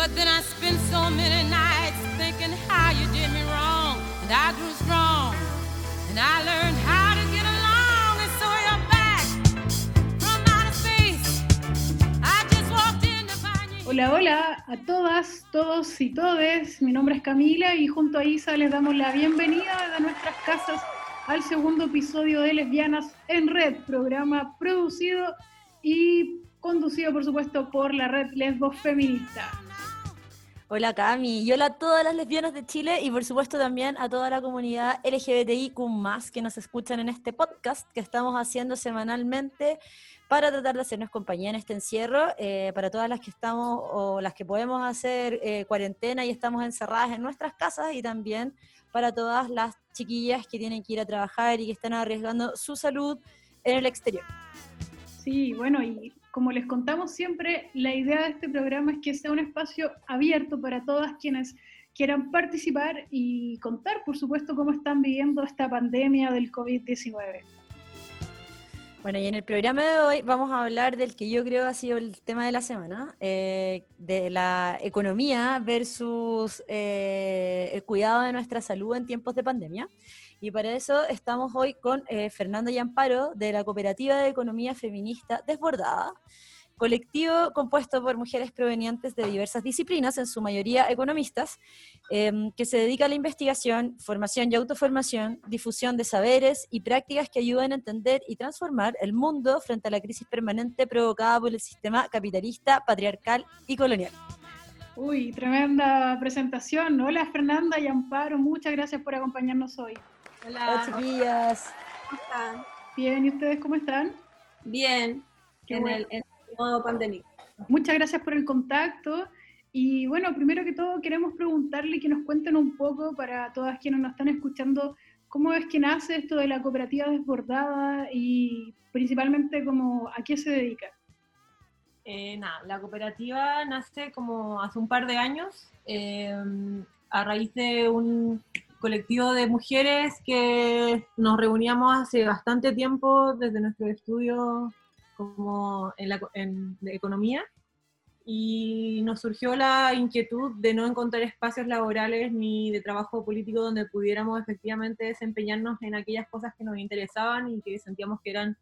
But then I spent so many nights thinking how you did me wrong. And I grew strong. And I learned how to get along. And so you're back. I just walked in to find. Hola, hola a todas, todos y todes. Mi nombre es Camila y junto a Isa les damos la bienvenida de nuestras casas al segundo episodio de Lesbianas en Red, programa producido y conducido, por supuesto, por la red Lesbos Feminista. Hola Cami, y hola a todas las lesbianas de Chile y por supuesto también a toda la comunidad LGBTIQ que nos escuchan en este podcast que estamos haciendo semanalmente para tratar de hacernos compañía en este encierro, eh, para todas las que estamos o las que podemos hacer eh, cuarentena y estamos encerradas en nuestras casas y también para todas las chiquillas que tienen que ir a trabajar y que están arriesgando su salud en el exterior. Sí, bueno, y como les contamos siempre, la idea de este programa es que sea un espacio abierto para todas quienes quieran participar y contar, por supuesto, cómo están viviendo esta pandemia del COVID-19. Bueno, y en el programa de hoy vamos a hablar del que yo creo ha sido el tema de la semana, eh, de la economía versus eh, el cuidado de nuestra salud en tiempos de pandemia. Y para eso estamos hoy con eh, Fernando Yamparo de la Cooperativa de Economía Feminista Desbordada, colectivo compuesto por mujeres provenientes de diversas disciplinas, en su mayoría economistas, em, que se dedica a la investigación, formación y autoformación, difusión de saberes y prácticas que ayuden a entender y transformar el mundo frente a la crisis permanente provocada por el sistema capitalista, patriarcal y colonial. Uy, tremenda presentación. Hola Fernanda y Amparo, muchas gracias por acompañarnos hoy. Hola, chiquillas. ¿Cómo están? Bien, ¿y ustedes cómo están? Bien, Qué en, bueno. el, en el modo pandémico. Muchas gracias por el contacto. Y bueno, primero que todo queremos preguntarle que nos cuenten un poco para todas quienes nos están escuchando, cómo es que nace esto de la cooperativa desbordada y principalmente como a qué se dedica. Eh, nada, la cooperativa nace como hace un par de años eh, a raíz de un colectivo de mujeres que nos reuníamos hace bastante tiempo desde nuestro estudio como en, la, en de economía y nos surgió la inquietud de no encontrar espacios laborales ni de trabajo político donde pudiéramos efectivamente desempeñarnos en aquellas cosas que nos interesaban y que sentíamos que eran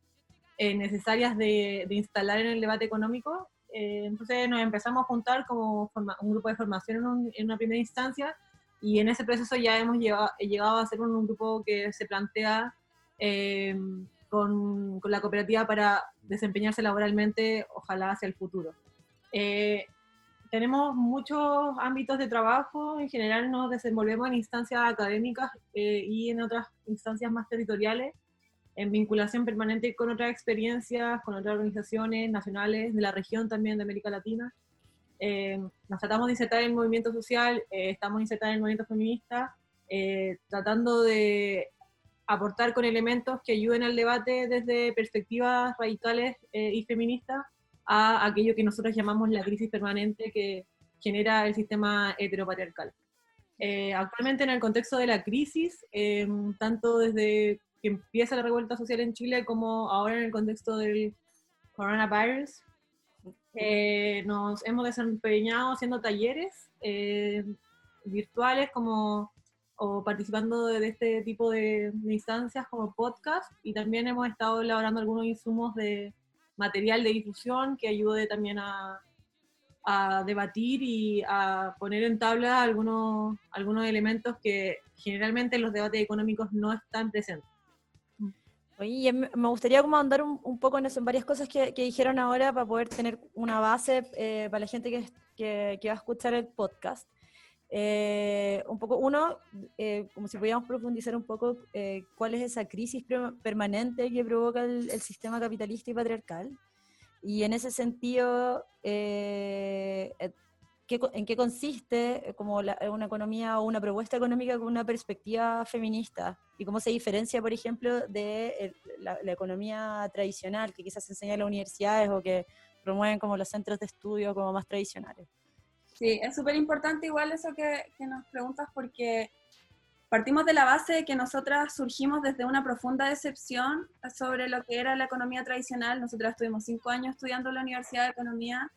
eh, necesarias de, de, instalar en el debate económico. Eh, entonces nos empezamos a juntar como forma, un grupo de formación en, un, en, una primera instancia y en ese proceso ya hemos llegado, llegado a ser un, un, grupo que se plantea eh, con, con, la cooperativa para desempeñarse laboralmente, ojalá hacia el futuro. Eh, tenemos muchos ámbitos de trabajo, en general nos desenvolvemos en instancias académicas eh, y en otras instancias más territoriales, en vinculación permanente con otras experiencias, con otras organizaciones nacionales de la región también de América Latina. Eh, nos tratamos de insertar en el movimiento social, eh, estamos insertados en el movimiento feminista, eh, tratando de aportar con elementos que ayuden al debate desde perspectivas radicales y feministas a aquello que nosotros llamamos la crisis permanente que genera el sistema heteropatriarcal. actualmente en el contexto de la crisis, tanto desde que empieza la revuelta social en Chile como ahora en el contexto del coronavirus, eh, nos hemos desempeñado haciendo talleres eh, virtuales como o participando de este tipo de, instancias como podcast y también hemos estado elaborando algunos insumos de material de difusión que ayude también a, a debatir y a poner en tabla algunos, algunos elementos que generalmente en los debates económicos no están presentes. Oye, me gustaría como andar un, un, poco en eso, en varias cosas que, que, dijeron ahora para poder tener una base eh, para la gente que, que, que, va a escuchar el podcast. Eh, un poco, uno, eh, como si pudiéramos profundizar un poco eh, cuál es esa crisis permanente que provoca el, el, sistema capitalista y patriarcal. Y en ese sentido, eh, ¿qué, ¿en qué consiste como la, una economía o una propuesta económica con una perspectiva feminista? y cómo se diferencia, por ejemplo, de la, la, economía tradicional que quizás se enseña en las universidades o que promueven como los centros de estudio como más tradicionales. Sí, es súper importante igual eso que, que, nos preguntas porque partimos de la base de que nosotras surgimos desde una profunda decepción sobre lo que era la economía tradicional. Nosotras estuvimos cinco años estudiando en la Universidad de Economía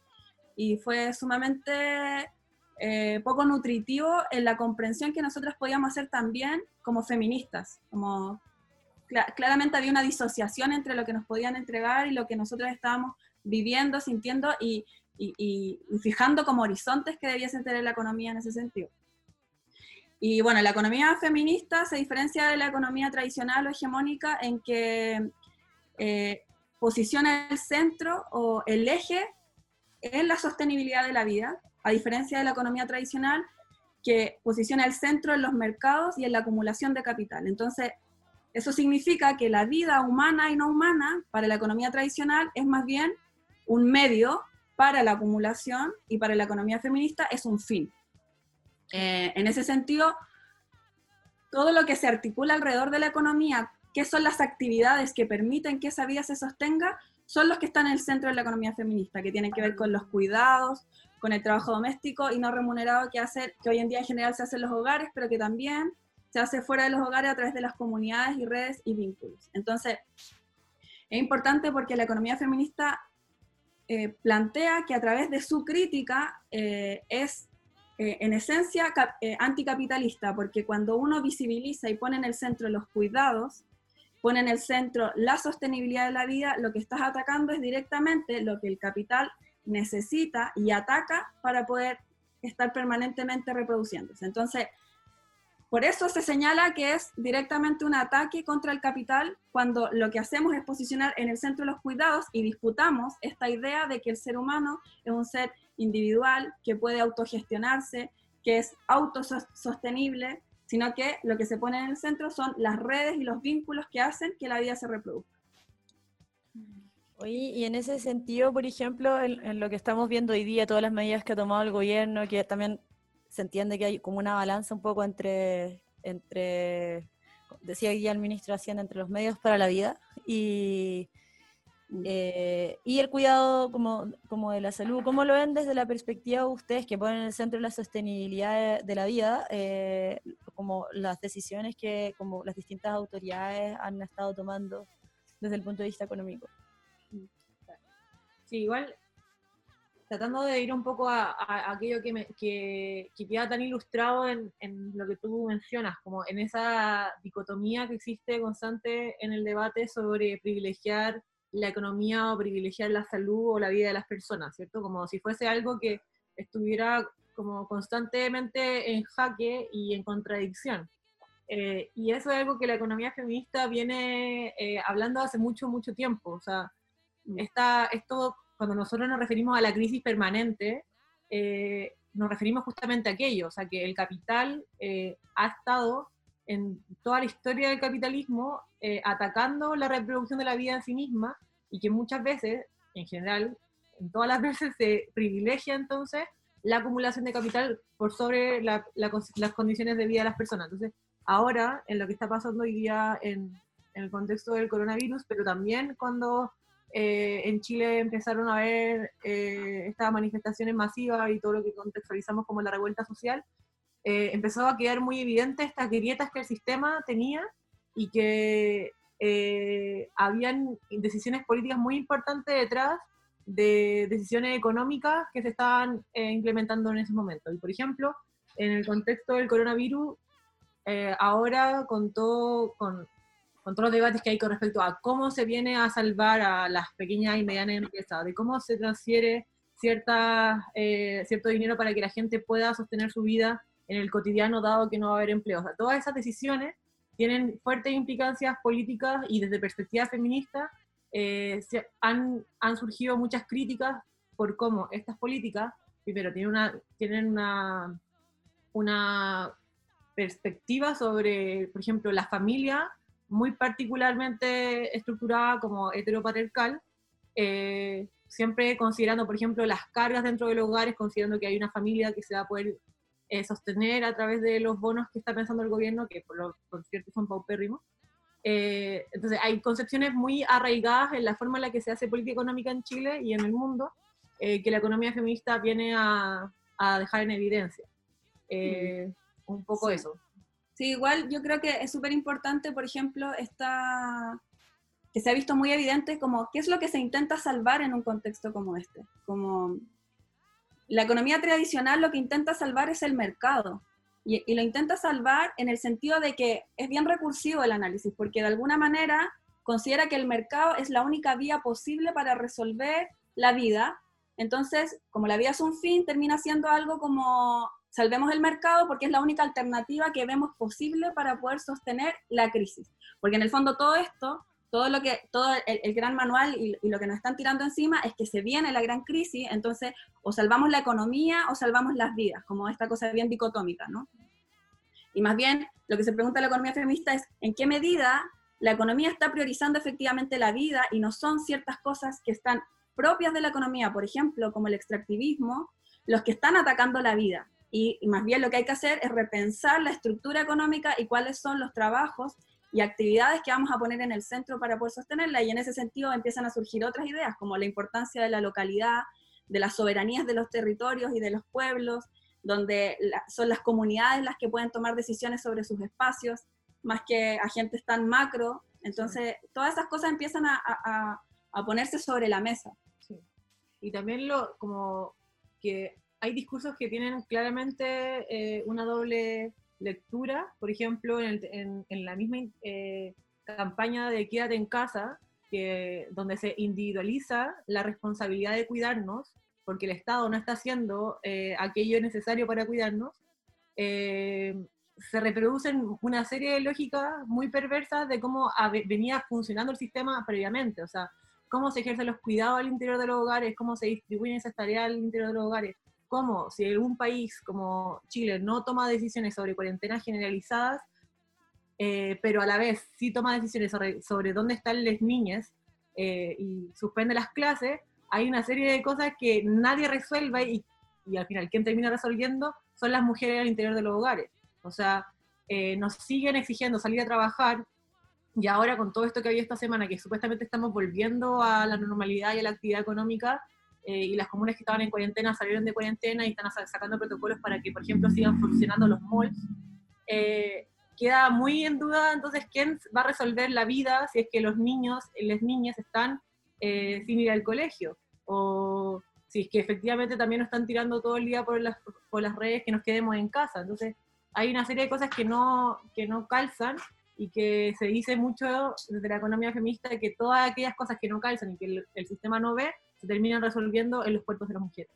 y fue sumamente eh, poco nutritivo en la comprensión que nosotros podíamos hacer también como feministas. Como claramente había una disociación entre lo que nos podían entregar y lo que nosotros estábamos viviendo, sintiendo y, y, fijando como horizontes que debiese tener la economía en ese sentido. Y bueno, la economía feminista se diferencia de la economía tradicional o hegemónica en que eh, posiciona el centro o el eje en la sostenibilidad de la vida, a diferencia de la economía tradicional que posiciona el centro en los mercados y en la acumulación de capital. Entonces, eso significa que la vida humana y no humana para la economía tradicional es más bien un medio para la acumulación y para la economía feminista es un fin. Eh, en ese sentido, todo lo que se articula alrededor de la economía, qué son las actividades que permiten que esa vida se sostenga, son los que están en el centro de la economía feminista, que tienen que ver con los cuidados, con el trabajo doméstico y no remunerado que, hace, que hoy en día en general se hace en los hogares, pero que también se hace fuera de los hogares a través de las comunidades y redes y vínculos. Entonces, es importante porque la economía feminista eh, plantea que a través de su crítica eh, es eh, en esencia anticapitalista, porque cuando uno visibiliza y pone en el centro los cuidados, pone en el centro la sostenibilidad de la vida, lo que estás atacando es directamente lo que el capital necesita y ataca para poder estar permanentemente reproduciéndose. Entonces, por eso se señala que es directamente un ataque contra el capital cuando lo que hacemos es posicionar en el centro los cuidados y disputamos esta idea de que el ser humano es un ser individual, que puede autogestionarse, que es autosostenible, sino que lo que se pone en el centro son las redes y los vínculos que hacen que la vida se reproduzca. Oye, y en ese sentido, por ejemplo, en, lo que estamos viendo hoy día, todas las medidas que ha tomado el gobierno, que también se entiende que hay como una balanza un poco entre, entre decía guía el ministro Hacienda, entre los medios para la vida y. eh, y el cuidado como, como de la salud. ¿Cómo lo ven desde la perspectiva de ustedes que ponen en el centro la sostenibilidad de, la vida, eh, como las decisiones que como las distintas autoridades han estado tomando desde el punto de vista económico? Sí, igual tratando de ir un poco a, aquello que, me, que, queda tan ilustrado en, lo que tú mencionas, como en esa dicotomía que existe constante en el debate sobre privilegiar la economía o privilegiar la salud o la vida de las personas, ¿cierto? Como si fuese algo que estuviera como constantemente en jaque y en contradicción. Eh, y eso es algo que la economía feminista viene eh, hablando hace mucho, mucho tiempo. O sea, mm. está, esto cuando nosotros nos referimos a la crisis permanente, eh, nos referimos justamente a aquello, o sea, que el capital eh, ha estado en toda la historia del capitalismo eh, atacando la reproducción de la vida en sí misma y que muchas veces, en general, en todas las veces se privilegia entonces la acumulación de capital por sobre las condiciones de vida de las personas. Entonces, ahora, en lo que está pasando hoy día en, en el contexto del coronavirus, pero también cuando eh, en Chile empezaron a haber eh, estas manifestaciones masivas y todo lo que contextualizamos como la revuelta social, eh, empezó a quedar muy evidente estas grietas que el sistema tenía y que habían decisiones políticas muy importantes detrás de decisiones económicas que se estaban implementando en ese momento. Y por ejemplo, en el contexto del coronavirus, ahora con todo, con con todos los debates que hay con respecto a cómo se viene a salvar a las pequeñas y medianas empresas, de cómo se transfiere cierta, eh, cierto dinero para que la gente pueda sostener su vida en el cotidiano dado que no va a haber empleo. O sea, todas esas decisiones tienen fuertes implicancias políticas y desde perspectiva feminista eh, han, han surgido muchas críticas por cómo estas políticas, primero, tienen una, tienen una, una perspectiva sobre, por ejemplo, la familia muy particularmente estructurada como heteropatriarcal, eh, siempre considerando, por ejemplo, las cargas dentro de los hogares, considerando que hay una familia que se va a poder eh, sostener a través de los bonos que está pensando el gobierno, que por, lo, por cierto son paupérrimos. Eh, entonces, hay concepciones muy arraigadas en la forma en la que se hace política económica en Chile y en el mundo, que la economía feminista viene a, a dejar en evidencia. Mm. Un poco eso. Sí, igual yo creo que es súper importante, por ejemplo, esta que se ha visto muy evidente como qué es lo que se intenta salvar en un contexto como este. Como la economía tradicional lo que intenta salvar es el mercado. Y, lo intenta salvar en el sentido de que es bien recursivo el análisis, porque de alguna manera considera que el mercado es la única vía posible para resolver la vida. Entonces, como la vida es un fin, termina siendo algo como salvemos el mercado porque es la única alternativa que vemos posible para poder sostener la crisis. Porque en el fondo todo esto, todo lo que, todo el, gran manual y, y, lo que nos están tirando encima es que se viene la gran crisis, entonces o salvamos la economía o salvamos las vidas, como esta cosa bien dicotómica, ¿no? Y más bien, lo que se pregunta la economía feminista es en qué medida la economía está priorizando efectivamente la vida y no son ciertas cosas que están propias de la economía, por ejemplo, como el extractivismo, los que están atacando la vida. Y, más bien lo que hay que hacer es repensar la estructura económica y cuáles son los trabajos y actividades que vamos a poner en el centro para poder sostenerla. Y en ese sentido empiezan a surgir otras ideas, como la importancia de la localidad, de las soberanías de los territorios y de los pueblos, donde son las comunidades las que pueden tomar decisiones sobre sus espacios, más que agentes tan macro. Entonces, todas esas cosas empiezan a, a, a ponerse sobre la mesa. Y también lo, como que hay discursos que tienen claramente eh, una doble lectura, por ejemplo, en la misma eh, campaña de Quédate en casa, que, donde se individualiza la responsabilidad de cuidarnos, porque el Estado no está haciendo eh, aquello necesario para cuidarnos, eh, se reproducen una serie de lógicas muy perversas de cómo venía funcionando el sistema previamente, o sea, cómo se ejercen los cuidados al interior de los hogares, cómo se distribuyen esas tareas al interior de los hogares, cómo si algún país como Chile no toma decisiones sobre cuarentenas generalizadas, eh, pero a la vez sí toma decisiones sobre, sobre dónde están las niñas eh, y suspende las clases, hay una serie de cosas que nadie resuelve y, y al final quien termina resolviendo son las mujeres al interior de los hogares. O sea, eh, nos siguen exigiendo salir a trabajar y ahora con todo esto que había esta semana, que supuestamente estamos volviendo a la normalidad y a la actividad económica, eh, y las comunas que estaban en cuarentena salieron de cuarentena y están sacando protocolos para que, por ejemplo, sigan funcionando los malls, eh, queda muy en duda entonces quién va a resolver la vida si es que los niños y las niñas están eh, sin ir al colegio, o si es que efectivamente también nos están tirando todo el día por las, por las redes que nos quedemos en casa. Entonces, hay una serie de cosas que no, que no calzan y que se dice mucho desde la economía feminista que todas aquellas cosas que no calzan y que el, el sistema no ve, se terminan resolviendo en los cuerpos de las mujeres.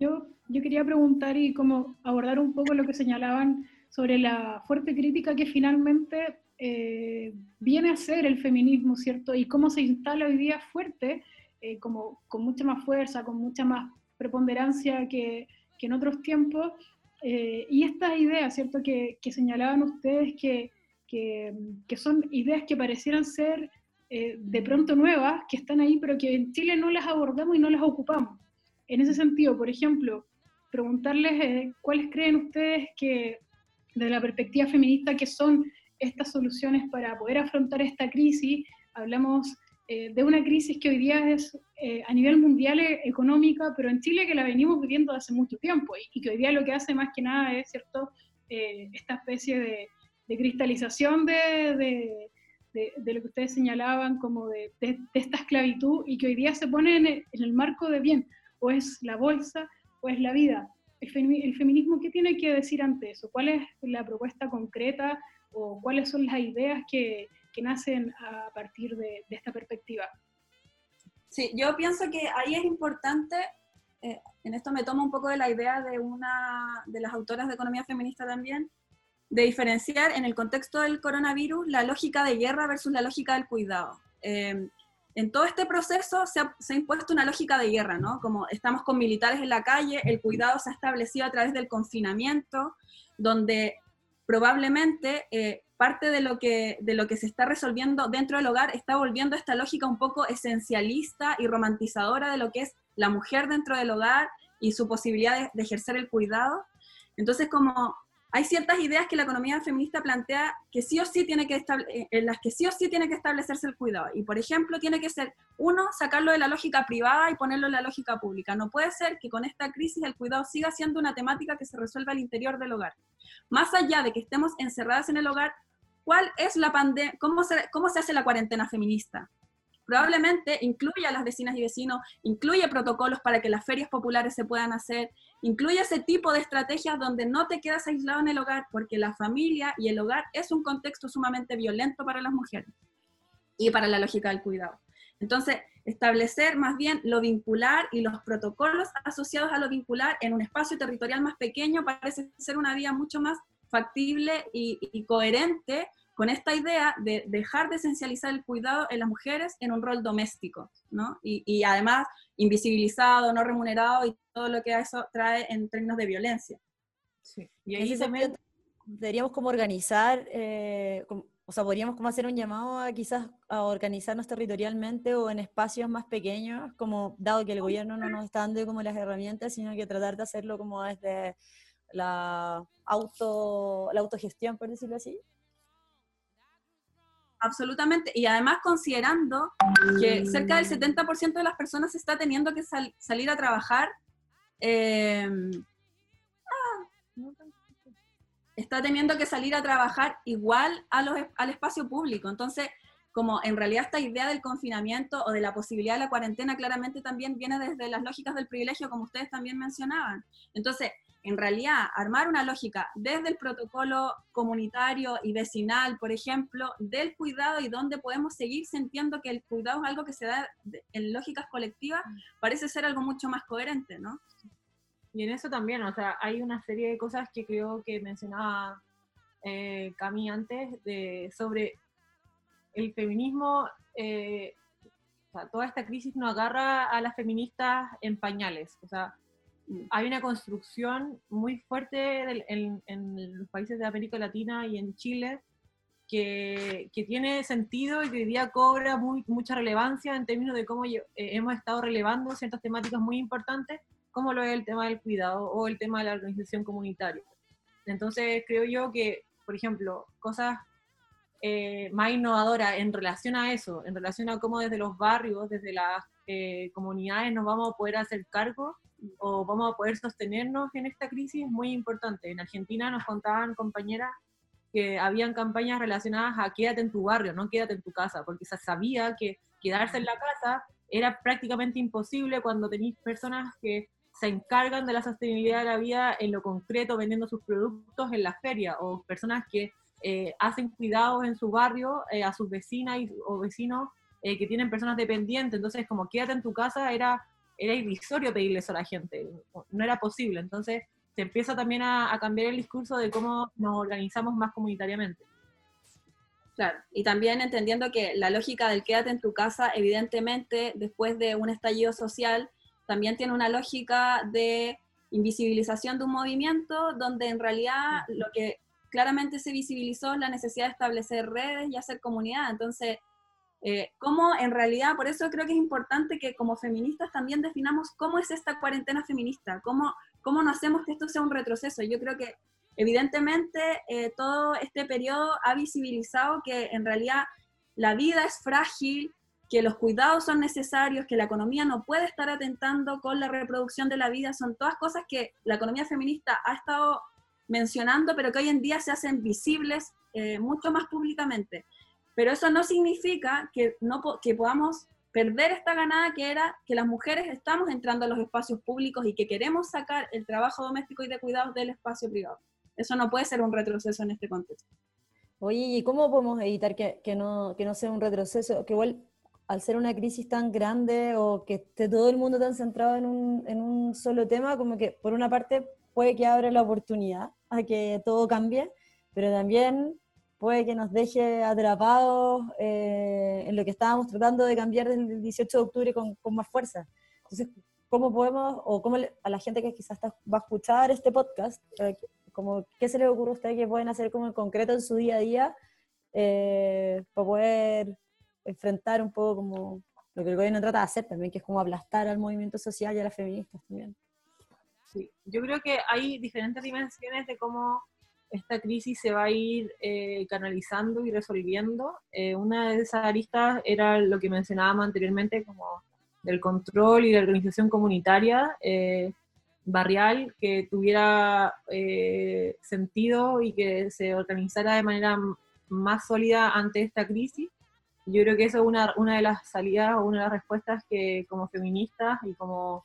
Yo, yo quería preguntar y como abordar un poco lo que señalaban sobre la fuerte crítica que finalmente eh, viene a ser el feminismo, ¿cierto? Y cómo se instala hoy día fuerte, eh, como con mucha más fuerza, con mucha más preponderancia que, que en otros tiempos, eh, y estas ideas, ¿cierto?, que, que señalaban ustedes que, que, que, son ideas que parecieran ser eh, de pronto nuevas, que están ahí, pero que en Chile no las abordamos y no las ocupamos. En ese sentido, por ejemplo, preguntarles eh, cuáles creen ustedes que, desde la perspectiva feminista, que son estas soluciones para poder afrontar esta crisis. Hablamos eh, de una crisis que hoy día es a nivel mundial económica, pero en Chile que la venimos viviendo hace mucho tiempo y, que hoy día lo que hace más que nada es, ¿cierto?, esta especie de, cristalización de, de, lo que ustedes señalaban como de, esta esclavitud y que hoy día se pone en el, marco de bien, o es la bolsa o es la vida. El, femi el feminismo, ¿qué tiene que decir ante eso? ¿Cuál es la propuesta concreta o cuáles son las ideas que, que nacen a partir de, de, esta perspectiva. Sí, yo pienso que ahí es importante, eh, en esto me tomo un poco de la idea de una de las autoras de economía feminista también, de diferenciar en el contexto del coronavirus la lógica de guerra versus la lógica del cuidado. Eh, en todo este proceso se ha, se ha, impuesto una lógica de guerra, ¿no? Como estamos con militares en la calle, el cuidado se ha establecido a través del confinamiento, donde probablemente eh, parte de lo, que, de lo que se está resolviendo dentro del hogar está volviendo a esta lógica un poco esencialista y romantizadora de lo que es la mujer dentro del hogar y su posibilidad de, de ejercer el cuidado. Entonces, como hay ciertas ideas que la economía feminista plantea que sí o sí tiene que eh, en las que sí o sí tiene que establecerse el cuidado. Y por ejemplo, tiene que ser uno sacarlo de la lógica privada y ponerlo en la lógica pública. No puede ser que con esta crisis el cuidado siga siendo una temática que se resuelva al interior del hogar. Más allá de que estemos encerradas en el hogar, ¿cuál es la pandemia? ¿Cómo se, ¿Cómo se hace la cuarentena feminista? probablemente incluye a las vecinas y vecinos, incluye protocolos para que las ferias populares se puedan hacer, incluye ese tipo de estrategias donde no te quedas aislado en el hogar, porque la familia y el hogar es un contexto sumamente violento para las mujeres y para la lógica del cuidado. Entonces, establecer más bien lo vincular y los protocolos asociados a lo vincular en un espacio territorial más pequeño parece ser una vía mucho más factible y, coherente con esta idea de dejar de esencializar el cuidado en las mujeres en un rol doméstico, ¿no? Y, además invisibilizado, no remunerado y todo lo que eso trae en términos de violencia. Sí. Y ahí también deberíamos como organizar, eh, o sea, podríamos como hacer un llamado a quizás a organizarnos territorialmente o en espacios más pequeños, como dado que el gobierno no nos está dando como las herramientas, sino que tratar de hacerlo como desde la, auto, la autogestión, por decirlo así. Absolutamente, y además considerando que cerca del 70% de las personas está teniendo que salir a trabajar, eh, está teniendo que salir a trabajar igual al espacio público. Entonces, como en realidad esta idea del confinamiento o de la posibilidad de la cuarentena claramente también viene desde las lógicas del privilegio, como ustedes también mencionaban. Entonces, en realidad, armar una lógica desde el protocolo comunitario y vecinal, por ejemplo, del cuidado y donde podemos seguir sintiendo que el cuidado es algo que se da en lógicas colectivas, parece ser algo mucho más coherente, ¿no? Y en eso también, o sea, hay una serie de cosas que creo que mencionaba eh, Cami antes de, sobre el feminismo, eh, o sea, toda esta crisis nos agarra a las feministas en pañales, o sea, hay una construcción muy fuerte en, los países de América Latina y en Chile que, tiene sentido y que hoy día cobra muy, mucha relevancia en términos de cómo eh, hemos estado relevando ciertas temáticas muy importantes, como lo es el tema del cuidado o el tema de la organización comunitaria. Entonces creo yo que, por ejemplo, cosas eh, más innovadoras en relación a eso, en relación a cómo desde los barrios, desde las eh, comunidades nos vamos a poder hacer cargo o vamos a poder sostenernos en esta crisis muy importante. En Argentina nos contaban compañeras que habían campañas relacionadas a quédate en tu barrio, no quédate en tu casa, porque se sabía que quedarse en la casa era prácticamente imposible cuando tenéis personas que se encargan de la sostenibilidad de la vida en lo concreto, vendiendo sus productos en la feria, o personas que eh, hacen cuidados en su barrio eh, a sus vecinas o vecinos eh, que tienen personas dependientes. Entonces, como quédate en tu casa era era irrisorio pedirle eso a la gente, no era posible. Entonces se empieza también a, cambiar el discurso de cómo nos organizamos más comunitariamente. Claro, y también entendiendo que la lógica del quédate en tu casa, evidentemente, después de un estallido social, también tiene una lógica de invisibilización de un movimiento, donde en realidad lo que claramente se visibilizó es la necesidad de establecer redes y hacer comunidad. Entonces, eh, cómo en realidad, por eso creo que es importante que como feministas también definamos cómo es esta cuarentena feminista, cómo, cómo no hacemos que esto sea un retroceso. Yo creo que evidentemente eh, todo este periodo ha visibilizado que en realidad la vida es frágil, que los cuidados son necesarios, que la economía no puede estar atentando con la reproducción de la vida, son todas cosas que la economía feminista ha estado mencionando, pero que hoy en día se hacen visibles eh, mucho más públicamente. Pero eso no significa que, no, que podamos perder esta ganada que era que las mujeres estamos entrando a los espacios públicos y que queremos sacar el trabajo doméstico y de cuidados del espacio privado. Eso no puede ser un retroceso en este contexto. Oye, ¿y cómo podemos evitar que, que, no, que no sea un retroceso? Que igual, al ser una crisis tan grande o que esté todo el mundo tan centrado en un, en un solo tema, como que por una parte puede que abra la oportunidad a que todo cambie, pero también puede que nos deje atrapados eh, en lo que estábamos tratando de cambiar desde el 18 de octubre con, con más fuerza. Entonces, ¿cómo podemos, o cómo a la gente que quizás va a escuchar este podcast, eh, como, ¿qué se les ocurre a ustedes que pueden hacer como en concreto en su día a día eh, para poder enfrentar un poco como lo que el gobierno trata de hacer también, que es como aplastar al movimiento social y a las feministas también? Sí, yo creo que hay diferentes dimensiones de cómo esta crisis se va a ir eh, canalizando y resolviendo. Eh, una de esas aristas era lo que mencionábamos anteriormente, como del control y la organización comunitaria eh, barrial, que tuviera sentido y que se organizara de manera más sólida ante esta crisis. yo creo que eso es una, una de las salidas o una de las respuestas que como feministas y como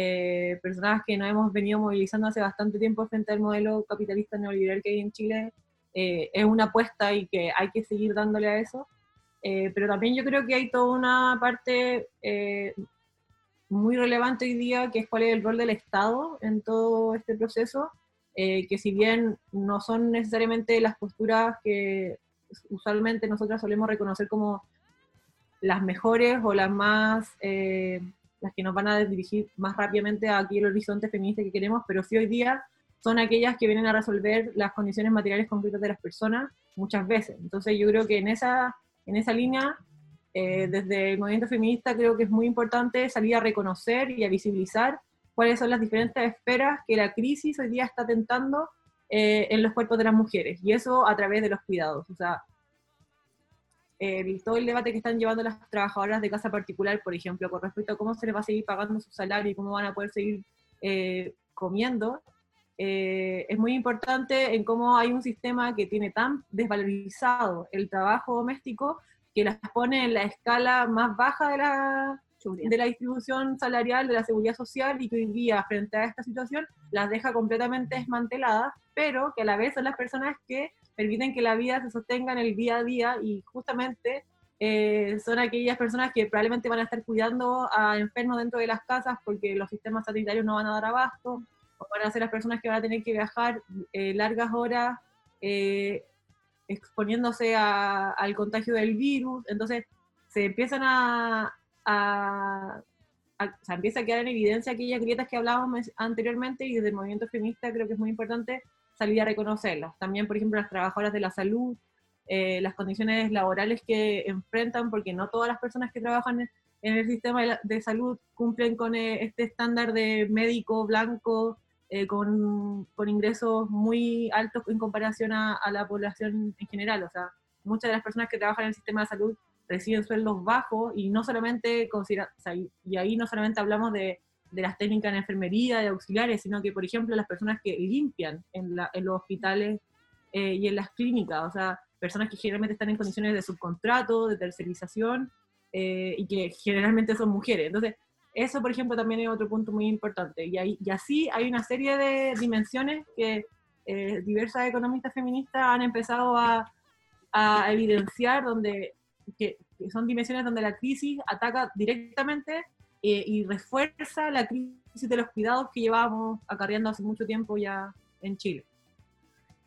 eh, personas que nos hemos venido movilizando hace bastante tiempo frente al modelo capitalista neoliberal que hay en Chile, eh, es una apuesta y que hay que seguir dándole a eso. Eh, pero también yo creo que hay toda una parte muy relevante hoy día, que es cuál es el rol del Estado en todo este proceso, que si bien no son necesariamente las posturas que usualmente nosotras solemos reconocer como las mejores o las más las que nos van a dirigir más rápidamente a aquel horizonte feminista que queremos, pero sí hoy día son aquellas que vienen a resolver las condiciones materiales concretas de las personas muchas veces. Entonces yo creo que en esa, en esa línea, eh, desde el movimiento feminista creo que es muy importante salir a reconocer y a visibilizar cuáles son las diferentes esferas que la crisis hoy día está tentando eh, en los cuerpos de las mujeres, y eso a través de los cuidados. O sea, todo el debate que están llevando las trabajadoras de casa particular, por ejemplo, con respecto a cómo se les va a seguir pagando su salario y cómo van a poder seguir eh, comiendo, eh, es muy importante en cómo hay un sistema que tiene tan desvalorizado el trabajo doméstico que las pone en la escala más baja de la, de la distribución salarial de la seguridad social y que hoy día, frente a esta situación, las deja completamente desmanteladas, pero que a la vez son las personas que permiten que la vida se sostenga en el día a día y justamente eh, son aquellas personas que probablemente van a estar cuidando a enfermos dentro de las casas porque los sistemas sanitarios no van a dar abasto, o van a ser las personas que van a tener que viajar eh, largas horas eh, exponiéndose al contagio del virus. Entonces se empiezan a, a, a, empieza a quedar en evidencia aquellas grietas que hablábamos anteriormente y desde el movimiento feminista creo que es muy importante salir a reconocerlas. También, por ejemplo, las trabajadoras de la salud, eh, las condiciones laborales que enfrentan, porque no todas las personas que trabajan en, el sistema de, salud cumplen con eh, este estándar de médico blanco, eh, con, con, ingresos muy altos en comparación a, la población en general. O sea, muchas de las personas que trabajan en el sistema de salud reciben sueldos bajos y no solamente considera, y ahí no solamente hablamos de de las técnicas en enfermería, de auxiliares, sino que, por ejemplo, las personas que limpian en, los hospitales eh, y en las clínicas, o sea, personas que generalmente están en condiciones de subcontrato, de tercerización, eh, y que generalmente son mujeres. Entonces, eso, por ejemplo, también es otro punto muy importante. Y, y así hay una serie de dimensiones que eh, diversas economistas feministas han empezado a, evidenciar, donde, que son dimensiones donde la crisis ataca directamente eh, y refuerza la crisis de los cuidados que llevábamos acarreando hace mucho tiempo ya en Chile.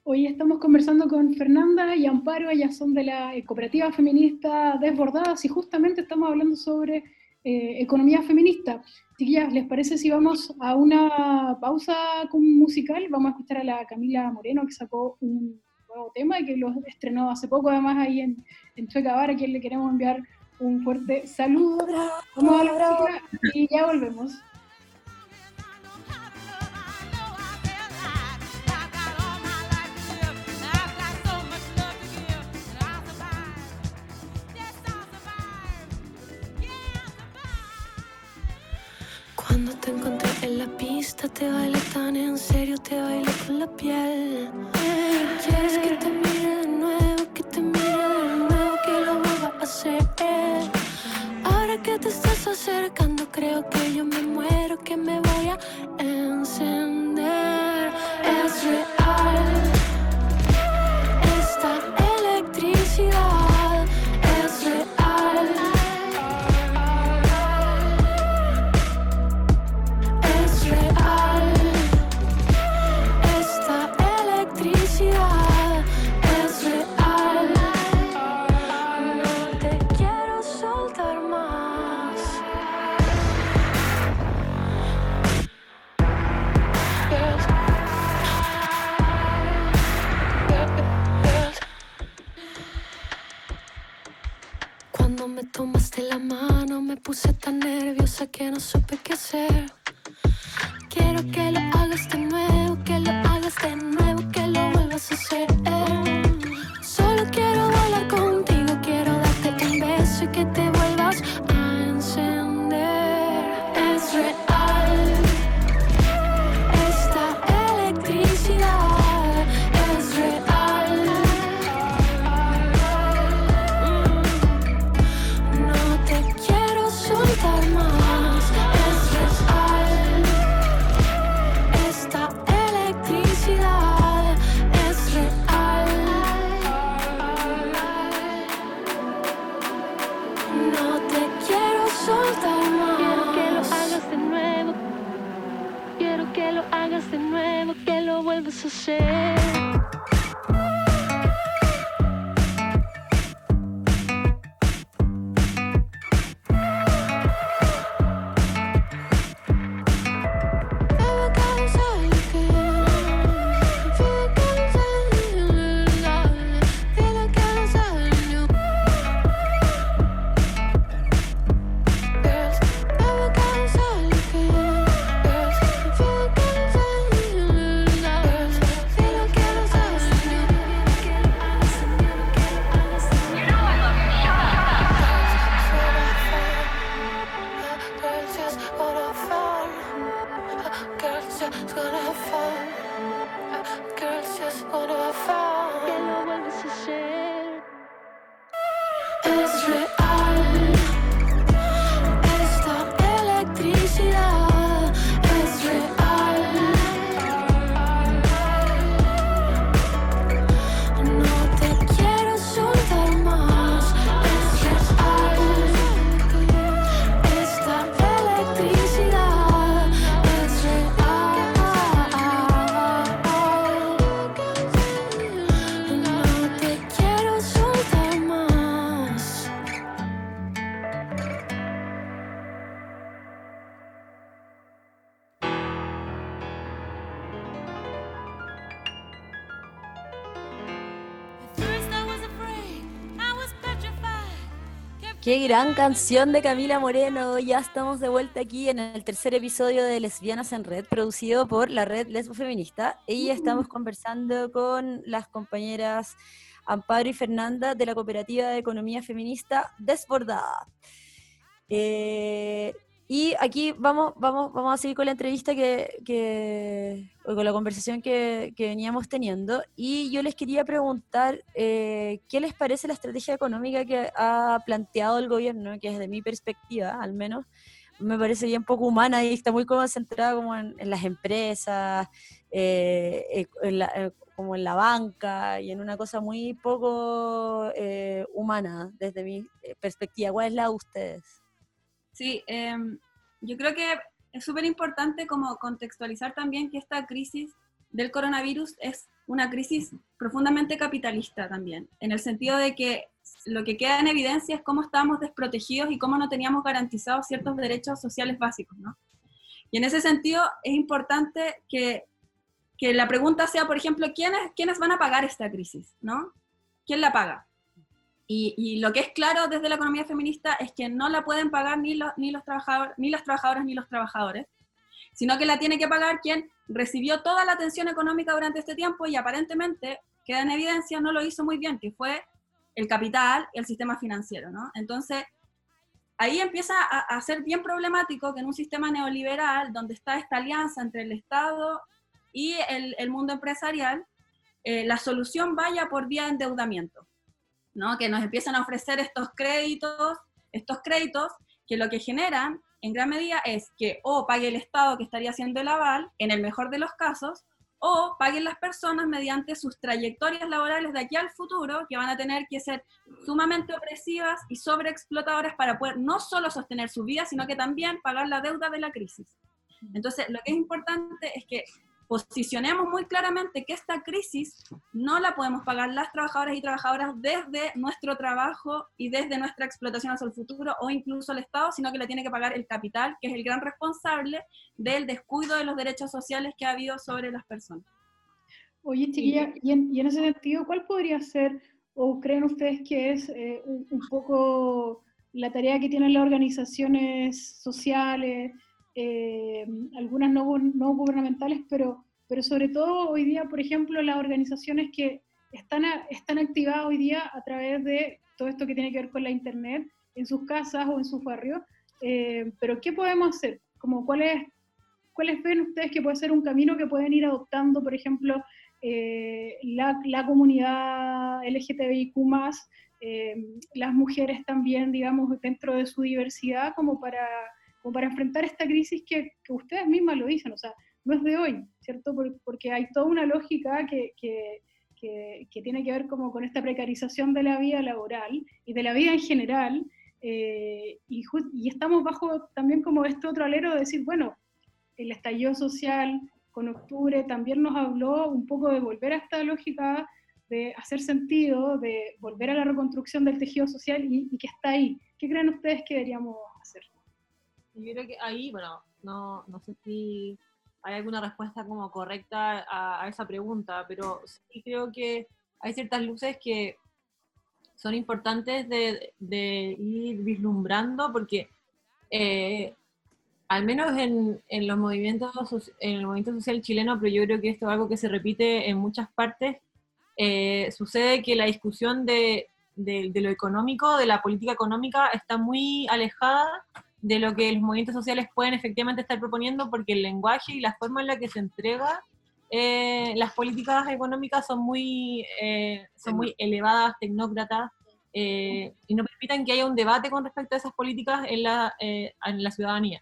Hoy estamos conversando con Fernanda y Amparo, ellas son de la cooperativa feminista Desbordadas y justamente estamos hablando sobre eh, economía feminista. Chiquillas, ¿les parece si vamos a una pausa musical? Vamos a escuchar a la Camila Moreno que sacó un nuevo tema y que lo estrenó hace poco además ahí en, en Chueca a quien le queremos enviar un fuerte saludo. Y ya volvemos. Cuando te encontré en la pista, te bailé tan en serio, te bailé con la piel. Quieres que te Ahora que te estás acercando, creo que yo me muero, que me voy a encender. Es real. Tomaste la mano me puse tan nerviosa que no supe qué hacer. Quiero que lo hagas de nuevo, que lo hagas de nuevo, que lo vuelvas a hacer. Qué gran canción de Camila Moreno. Ya estamos de vuelta aquí en el tercer episodio de Lesbianas en Red, producido por la red Lesbo Feminista. Y estamos conversando con las compañeras Amparo y Fernanda de la Cooperativa de Economía Feminista Desbordada. Eh, y aquí vamos, vamos, vamos a seguir con la entrevista que, que- o con la conversación que, que veníamos teniendo. Y yo les quería preguntar eh, qué les parece la estrategia económica que ha planteado el gobierno, que desde mi perspectiva, al menos, me parece bien poco humana y está muy concentrada como en, las empresas, eh, eh, en la- eh, como en la banca y en una cosa muy poco eh, humana desde mi perspectiva. ¿Cuál es la de ustedes? Sí, em, yo creo que es súper importante como contextualizar también que esta crisis del coronavirus es una crisis profundamente capitalista también, en el sentido de que lo que queda en evidencia es cómo estábamos desprotegidos y cómo no teníamos garantizados ciertos derechos sociales básicos, ¿no? Y en ese sentido es importante que, que la pregunta sea, por ejemplo, ¿quiénes, ¿quiénes van a pagar esta crisis, ¿no? ¿Quién la paga? Y, lo que es claro desde la economía feminista es que no la pueden pagar ni los, ni los trabajadores, ni las trabajadoras ni los trabajadores, sino que la tiene que pagar quien recibió toda la atención económica durante este tiempo y aparentemente queda en evidencia no lo hizo muy bien, que fue el capital y el sistema financiero, ¿no? Entonces, ahí empieza a, ser bien problemático que en un sistema neoliberal donde está esta alianza entre el Estado y el, el mundo empresarial, eh, la solución vaya por vía de endeudamiento. ¿No? que nos empiezan a ofrecer estos créditos, estos créditos que lo que generan en gran medida es que o pague el Estado que estaría haciendo el aval, en el mejor de los casos, o paguen las personas mediante sus trayectorias laborales de aquí al futuro, que van a tener que ser sumamente opresivas y sobreexplotadoras para poder no solo sostener su vida, sino que también pagar la deuda de la crisis. Entonces, lo que es importante es que posicionemos muy claramente que esta crisis no la podemos pagar las trabajadoras y trabajadoras desde nuestro trabajo y desde nuestra explotación hacia el futuro o incluso el Estado, sino que la tiene que pagar el capital, que es el gran responsable del descuido de los derechos sociales que ha habido sobre las personas. Oye, chiquilla, y en, y en ese sentido, ¿cuál podría ser, o creen ustedes que es eh, un, un poco la tarea que tienen las organizaciones sociales, eh, algunas no, no gubernamentales, pero, pero sobre todo hoy día, por ejemplo, las organizaciones que están, a- están activadas hoy día a través de todo esto que tiene que ver con la Internet, en sus casas o en sus barrios, eh, pero ¿qué podemos hacer? Como, ¿cuáles, ¿Cuáles ven ustedes que puede ser un camino que pueden ir adoptando, por ejemplo, eh, la, la comunidad LGTBIQ+, eh, las mujeres también, digamos, dentro de su diversidad, como para, como para enfrentar esta crisis que, ustedes mismas lo dicen, o sea, no es de hoy, ¿cierto? Por- porque hay toda una lógica que, tiene que ver como con esta precarización de la vida laboral y de la vida en general, eh, y, estamos bajo también como este otro alero de decir, bueno, el estallido social, con octubre, también nos habló un poco de volver a esta lógica de hacer sentido, de volver a la reconstrucción del tejido social y que está ahí. ¿Qué creen ustedes que deberíamos hacer? Yo creo que ahí, bueno, no, no sé si hay alguna respuesta como correcta a, esa pregunta, pero sí creo que hay ciertas luces que son importantes de, de ir vislumbrando porque eh, al menos en, en, los movimientos, en el movimiento social chileno, pero yo creo que esto es algo que se repite en muchas partes, eh, sucede que la discusión de, de, de, lo económico, de la política económica, está muy alejada de lo que los movimientos sociales pueden efectivamente estar proponiendo, porque el lenguaje y la forma en la que se entrega eh, las políticas económicas son muy, eh, son muy elevadas, tecnócratas, eh, y no permiten que haya un debate con respecto a esas políticas en la, en la ciudadanía.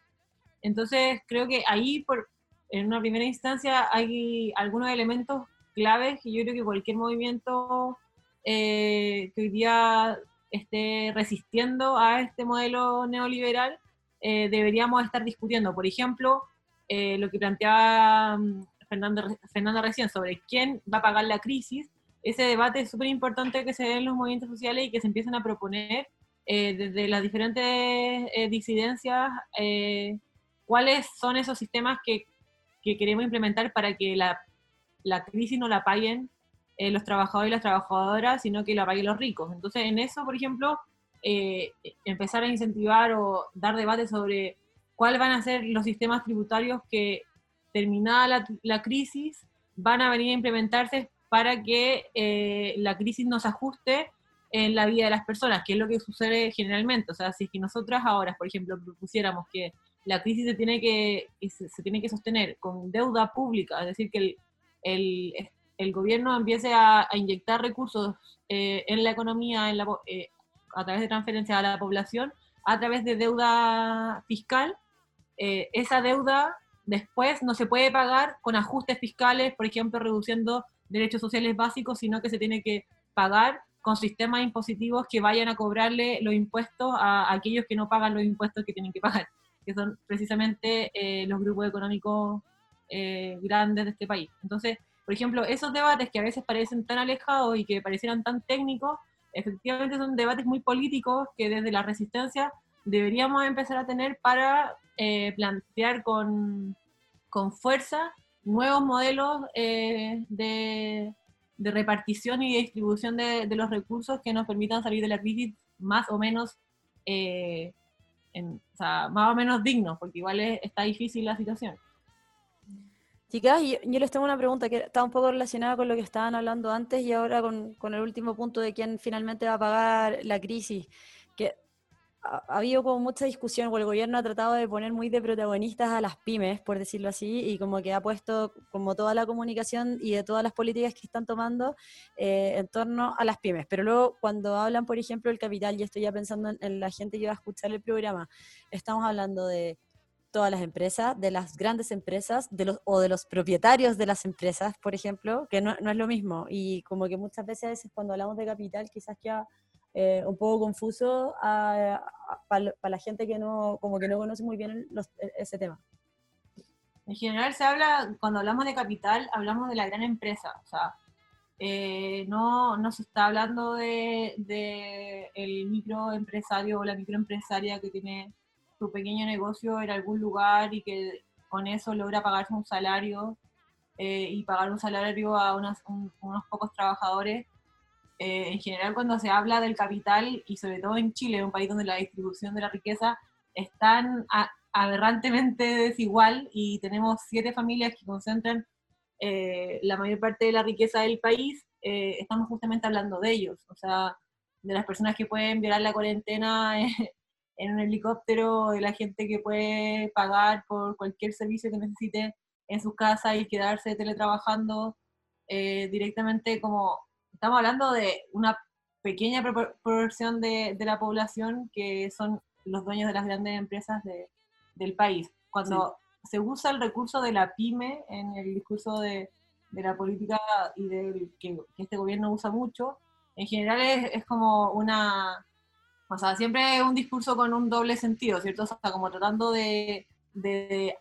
Entonces, creo que ahí, por, en una primera instancia, hay algunos elementos claves que yo creo que cualquier movimiento que hoy día esté resistiendo a este modelo neoliberal, eh, deberíamos estar discutiendo. Por ejemplo, eh, lo que planteaba mm, Fernanda, Fernanda recién sobre quién va a pagar la crisis, ese debate es súper importante que se dé en los movimientos sociales y que se empiecen a proponer eh, desde las diferentes eh, disidencias eh, cuáles son esos sistemas que, que, queremos implementar para que la, la crisis no la paguen eh, los trabajadores y las trabajadoras, sino que la paguen los ricos. Entonces, en eso, por ejemplo, eh, empezar a incentivar o dar debate sobre cuáles van a ser los sistemas tributarios que, terminada la, la crisis, van a venir a implementarse para que eh, la crisis nos ajuste en la vida de las personas, que es lo que sucede generalmente. O sea, si es que nosotras ahora, por ejemplo, propusiéramos que la crisis se tiene que, se tiene que sostener con deuda pública, es decir, que el, el, el gobierno empiece a, a inyectar recursos eh, en la economía en la, eh, a través de transferencias a la población, a través de deuda fiscal, eh, esa deuda después no se puede pagar con ajustes fiscales, por ejemplo, reduciendo derechos sociales básicos, sino que se tiene que pagar con sistemas impositivos que vayan a cobrarle los impuestos a, aquellos que no pagan los impuestos que tienen que pagar, que son precisamente eh, los grupos económicos eh, grandes de este país. Entonces, por ejemplo, esos debates que a veces parecen tan alejados y que parecieran tan técnicos, efectivamente son debates muy políticos que desde la resistencia deberíamos empezar a tener para eh, plantear con, con fuerza nuevos modelos eh, de, de, repartición y de distribución de, los recursos que nos permitan salir de la crisis más o menos, eh, o sea, más o menos dignos, porque igual es, está difícil la situación. Chicas, yo, yo, les tengo una pregunta que está un poco relacionada con lo que estaban hablando antes y ahora con, el último punto de quién finalmente va a pagar la crisis. Que ha, ha, habido como mucha discusión, o el gobierno ha tratado de poner muy de protagonistas a las pymes, por decirlo así, y como que ha puesto como toda la comunicación y de todas las políticas que están tomando eh, en torno a las pymes. Pero luego cuando hablan, por ejemplo, del capital, y estoy ya pensando en, en la gente que va a escuchar el programa, estamos hablando de todas las empresas, de las grandes empresas, de los, o de los propietarios de las empresas, por ejemplo, que no, no, es lo mismo. Y como que muchas veces, cuando hablamos de capital quizás queda eh, un poco confuso para pa la gente que no, como que no conoce muy bien e, ese tema. En general se habla, cuando hablamos de capital, hablamos de la gran empresa, o sea, eh, no, no se está hablando de, de microempresario o la microempresaria que tiene su pequeño negocio en algún lugar y que con eso logra pagarse un salario eh, y pagar un salario a unas, un, unos pocos trabajadores. Eh, en general, cuando se habla del capital, y sobre todo en Chile, un país donde la distribución de la riqueza es tan aberrantemente desigual y tenemos siete familias que concentran eh, la mayor parte de la riqueza del país, eh, estamos justamente hablando de ellos, o sea, de las personas que pueden violar la cuarentena en un helicóptero, de la gente que puede pagar por cualquier servicio que necesite en su casa y quedarse teletrabajando eh, directamente como, estamos hablando de una pequeña proporción de, de, la población que son los dueños de las grandes empresas de, del país. Cuando sí. se usa el recurso de la pyme en el discurso de, de la política y de, que, que, este gobierno usa mucho, en general es, es como una o sea, siempre es un discurso con un doble sentido, ¿cierto? O sea, como tratando de, de,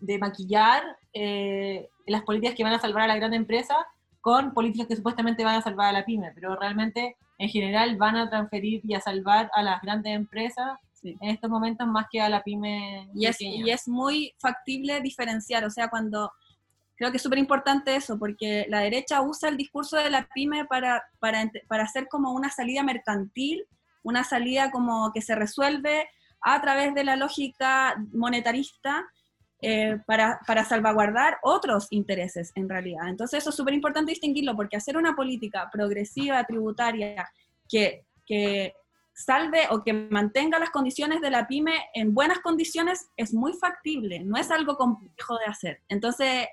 de maquillar eh, las políticas que van a salvar a la gran empresa con políticas que supuestamente van a salvar a la pyme, pero realmente en general van a transferir y a salvar a las grandes empresas Sí. en estos momentos más que a la pyme Y es, pequeña. y es muy factible diferenciar, o sea, cuando creo que es súper importante eso, porque la derecha usa el discurso de la pyme para, para, para hacer como una salida mercantil, una salida como que se resuelve a través de la lógica monetarista eh, para, para salvaguardar otros intereses en realidad. Entonces eso es súper importante distinguirlo, porque hacer una política progresiva, tributaria, que, que salve o que mantenga las condiciones de la pyme en buenas condiciones es muy factible, no es algo complejo de hacer. Entonces,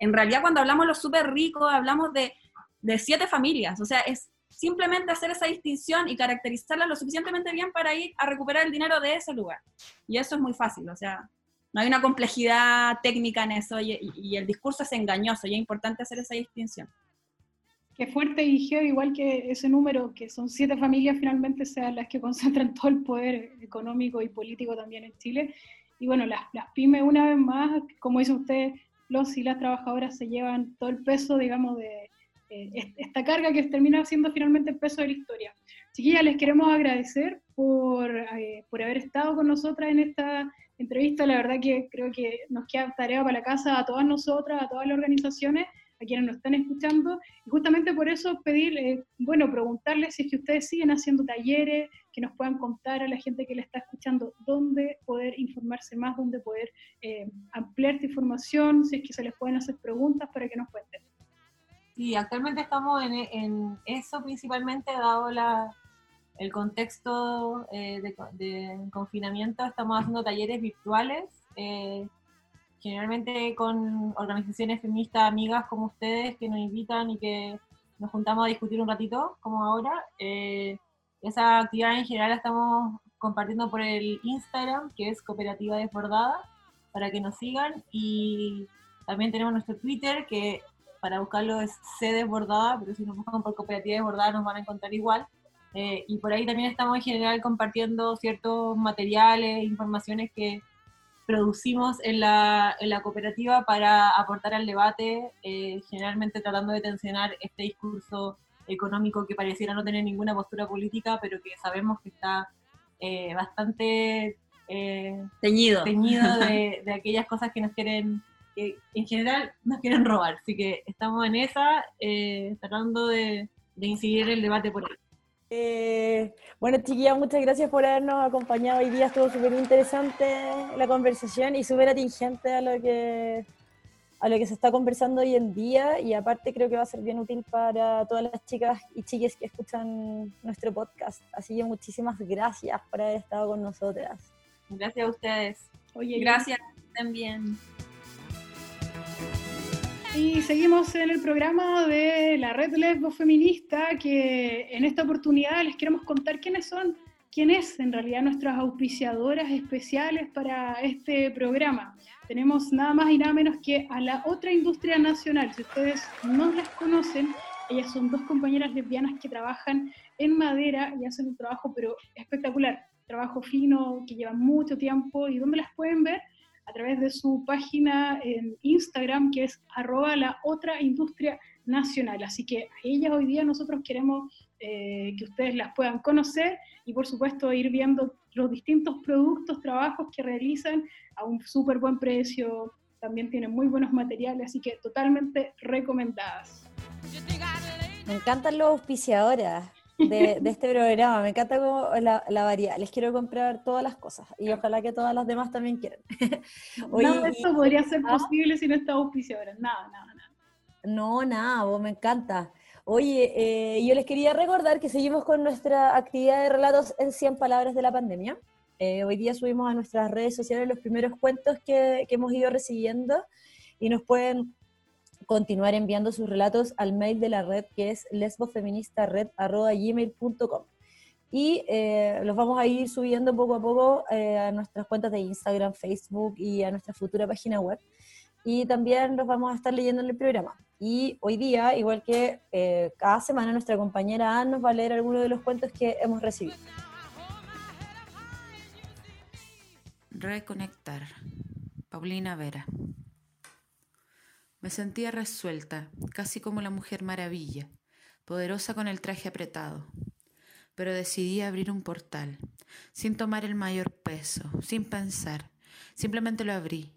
en realidad cuando hablamos de los súper ricos, hablamos de, de siete familias, o sea, es simplemente hacer esa distinción y caracterizarla lo suficientemente bien para ir a recuperar el dinero de ese lugar. Y eso es muy fácil, o sea, no hay una complejidad técnica en eso y, el discurso es engañoso y es importante hacer esa distinción. Qué fuerte y heavy, igual que ese número, que son siete familias finalmente sean las que concentran todo el poder económico y político también en Chile. Y bueno, las, las pymes una vez más, como dice usted, los y las trabajadoras se llevan todo el peso, digamos, de eh, est- esta carga que termina siendo finalmente el peso de la historia. Chiquillas, les queremos agradecer por, eh, por haber estado con nosotras en esta entrevista. La verdad que creo que nos queda tarea para la casa a todas nosotras, a todas las organizaciones, a quienes nos están escuchando. Y justamente por eso pedir, eh, bueno, preguntarles si es que ustedes siguen haciendo talleres, que nos puedan contar a la gente que le está escuchando dónde poder informarse más, dónde poder eh, ampliar esta información, si es que se les pueden hacer preguntas para que nos cuenten. Sí, actualmente estamos en, eso principalmente, dado la, el contexto eh, de confinamiento, estamos haciendo talleres virtuales, eh, generalmente con organizaciones feministas amigas como ustedes que nos invitan y que nos juntamos a discutir un ratito, como ahora. Eh, esa actividad en general la estamos compartiendo por el Instagram, que es Cooperativa Desbordada, para que nos sigan. Y también tenemos nuestro Twitter, que para buscarlo es C Desbordada, pero si nos buscan por Cooperativa Desbordada nos van a encontrar igual. Eh, y por ahí también estamos en general compartiendo ciertos materiales, informaciones que producimos en la, en la cooperativa para aportar al debate, eh, generalmente tratando de tensionar este discurso económico que pareciera no tener ninguna postura política, pero que sabemos que está eh, bastante eh, Teñido. teñido de, de aquellas cosas que nos quieren, que en general nos quieren robar. Así que estamos en esa, eh, tratando de, de incidir en el debate por ahí. Eh, bueno, chiquillas, muchas gracias por habernos acompañado hoy día. Estuvo súper interesante la conversación y súper atingente a lo que a lo que se está conversando hoy en día y aparte creo que va a ser bien útil para todas las chicas y chiques que escuchan nuestro podcast. Así que muchísimas gracias por haber estado con nosotras. Gracias a ustedes. Oye, Gracias también. Y seguimos en el programa de la Red Lesbo Feminista, que en esta oportunidad les queremos contar quiénes son, quién es en realidad nuestras auspiciadoras especiales para este programa. Tenemos nada más y nada menos que a la otra industria nacional. Si ustedes no las conocen, ellas son dos compañeras lesbianas que trabajan en madera y hacen un trabajo pero espectacular, trabajo fino que lleva mucho tiempo y donde las pueden ver a través de su página en Instagram, que es arroba la otra industria nacional. Así que a ellas hoy día nosotros queremos eh, que ustedes las puedan conocer y por supuesto ir viendo los distintos productos, trabajos que realizan a un súper buen precio. También tienen muy buenos materiales, así que totalmente recomendadas. Me encantan los auspiciadoras de, de este programa, me encanta como la, la variedad. Les quiero comprar todas las cosas y ojalá que todas las demás también quieran. Oye, nada de esto podría ser ¿Ah? posible sin estas auspiciadoras. Nada, nada, nada. No, nada, vos me encanta. Oye, eh, yo les quería recordar que seguimos con nuestra actividad de relatos en 100 palabras de la pandemia. Eh, hoy día subimos a nuestras redes sociales los primeros cuentos que, que hemos ido recibiendo y nos pueden continuar enviando sus relatos al mail de la red que es lesbofeministared.gmail.com y eh, los vamos a ir subiendo poco a poco eh, a nuestras cuentas de Instagram, Facebook y a nuestra futura página web y también los vamos a estar leyendo en el programa. Y hoy día, igual que eh, cada semana, nuestra compañera Anne nos va a leer algunos de los cuentos que hemos recibido. Reconectar. Paulina Vera. Me sentía resuelta, casi como la mujer maravilla, poderosa con el traje apretado. Pero decidí abrir un portal, sin tomar el mayor peso, sin pensar. Simplemente lo abrí.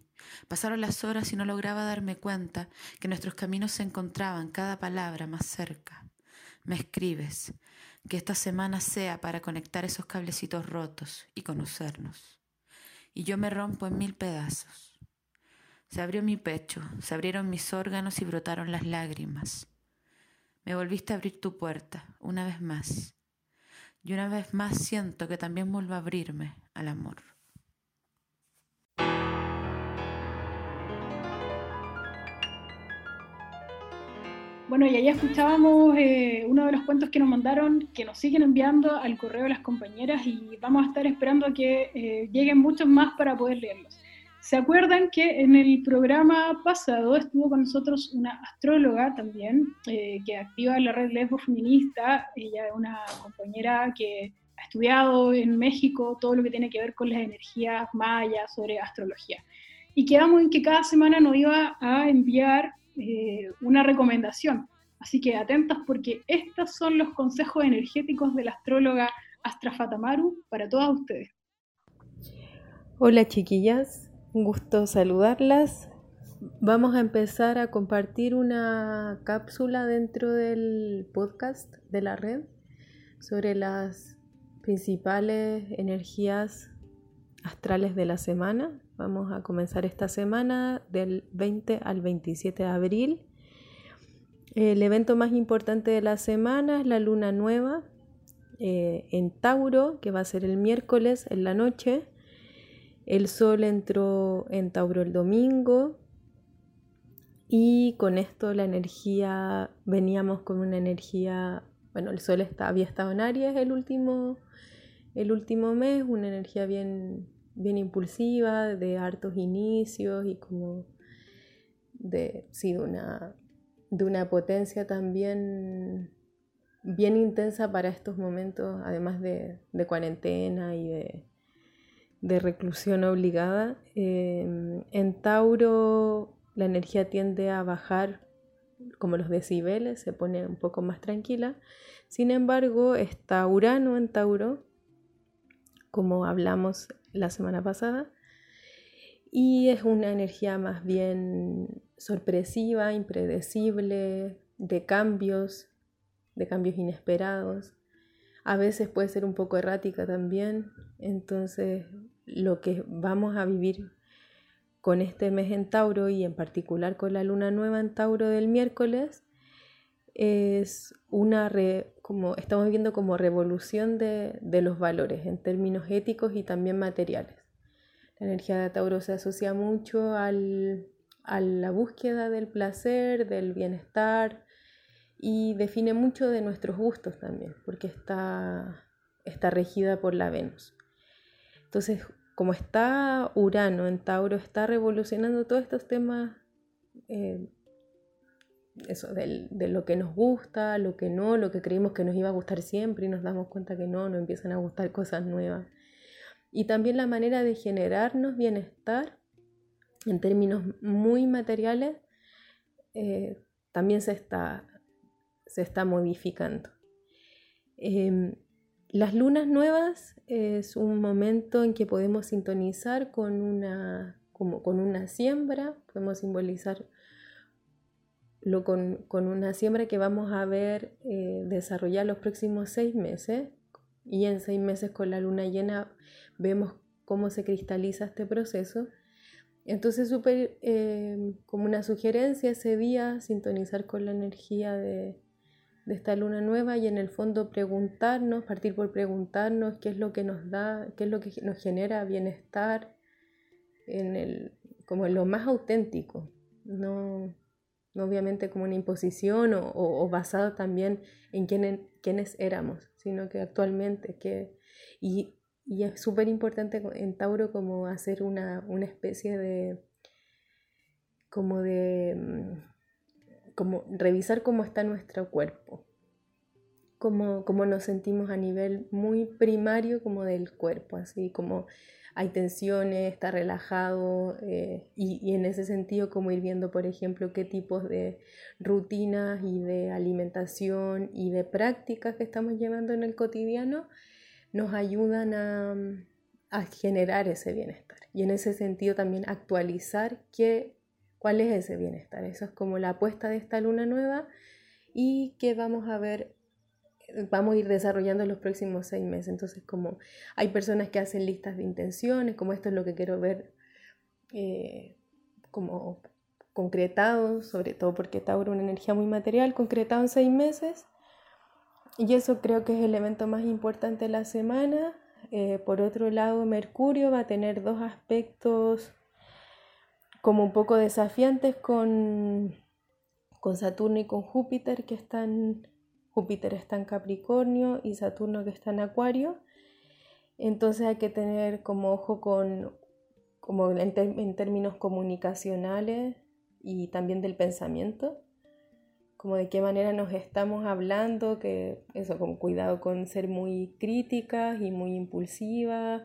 Pasaron las horas y no lograba darme cuenta que nuestros caminos se encontraban cada palabra más cerca. Me escribes, que esta semana sea para conectar esos cablecitos rotos y conocernos. Y yo me rompo en mil pedazos. Se abrió mi pecho, se abrieron mis órganos y brotaron las lágrimas. Me volviste a abrir tu puerta, una vez más. Y una vez más siento que también vuelvo a abrirme al amor. Bueno, y ahí escuchábamos eh, uno de los cuentos que nos mandaron, que nos siguen enviando al correo de las compañeras y vamos a estar esperando a que eh, lleguen muchos más para poder leerlos. ¿Se acuerdan que en el programa pasado estuvo con nosotros una astróloga también, eh, que activa la red Lesbo Feminista? Ella es una compañera que ha estudiado en México todo lo que tiene que ver con las energías mayas, sobre astrología. Y quedamos en que cada semana nos iba a enviar eh, una recomendación. Así que atentas porque estos son los consejos energéticos de la astróloga Astra Fatamaru para todas ustedes. Hola chiquillas, un gusto saludarlas. Vamos a empezar a compartir una cápsula dentro del podcast de la red sobre las principales energías astrales de la semana. Vamos a comenzar esta semana del 20 al 27 de abril. El evento más importante de la semana es la luna nueva eh, en Tauro, que va a ser el miércoles en la noche. El sol entró en Tauro el domingo y con esto la energía, veníamos con una energía, bueno, el sol está, había estado en Aries el último, el último mes, una energía bien bien impulsiva, de hartos inicios y como de, de, una, de una potencia también bien intensa para estos momentos, además de, cuarentena y de, reclusión obligada. Em, en Tauro la energía tiende a bajar como los decibeles, se pone un poco más tranquila. Sin embargo, está Urano en Tauro, como hablamos la semana pasada. Y es una energía más bien sorpresiva, impredecible, de cambios, de cambios inesperados. A veces puede ser un poco errática también. Entonces, lo que vamos a vivir con este mes en Tauro y en particular con la luna nueva en Tauro del miércoles es una como estamos viendo como revolución de, los valores en términos éticos y también materiales. La energía de Tauro se asocia mucho a la búsqueda del placer, del bienestar y define mucho de nuestros gustos también, porque está, está regida por la Venus. Entonces, como está Urano en Tauro, está revolucionando todos estos temas eh, eso, de lo que nos gusta, lo que no, lo que creímos que nos iba a gustar siempre y nos damos cuenta que no, nos empiezan a gustar cosas nuevas. Y también la manera de generarnos bienestar en términos muy materiales eh, también se está, se está modificando. Em, las lunas nuevas es un momento en que podemos sintonizar con una, como, con una siembra, podemos simbolizar lo con, una siembra que vamos a ver eh, desarrollar los próximos seis meses y en seis meses con la luna llena vemos cómo se cristaliza este proceso. Entonces, súper eh, como una sugerencia ese día, sintonizar con la energía de, de, esta luna nueva y en el fondo preguntarnos, partir por preguntarnos qué es lo que nos da, qué es lo que nos genera bienestar, en el, como en lo más auténtico. No, obviamente como una imposición o, basado también en quiénes éramos, sino que actualmente, que, y, es súper importante en Tauro como hacer una, especie de, como de, mm, como revisar cómo está nuestro cuerpo. cómo, cómo nos sentimos a nivel muy primario como del cuerpo, así como hay tensiones, está relajado eh, y, en ese sentido como ir viendo, por ejemplo, qué tipos de rutinas y de alimentación y de prácticas que estamos llevando en el cotidiano nos ayudan a, a generar ese bienestar y en ese sentido también actualizar qué, cuál es ese bienestar. Eso es como la apuesta de esta luna nueva y que vamos a ver vamos a ir desarrollando en los próximos seis meses. Entonces, como hay personas que hacen listas de intenciones, como esto es lo que quiero ver eh, como concretado, sobre todo porque Tauro es una energía muy material, concretado en seis meses. Y eso creo que es el evento más importante de la semana. Eh, por otro lado, Mercurio va a tener dos aspectos como un poco desafiantes con, con Saturno y con Júpiter que están Júpiter está en Capricornio y Saturno que está en Acuario. Entonces hay que tener como ojo con, como en, términos comunicacionales y también del pensamiento, como de qué manera nos estamos hablando, que eso, con cuidado con ser muy críticas y muy impulsivas,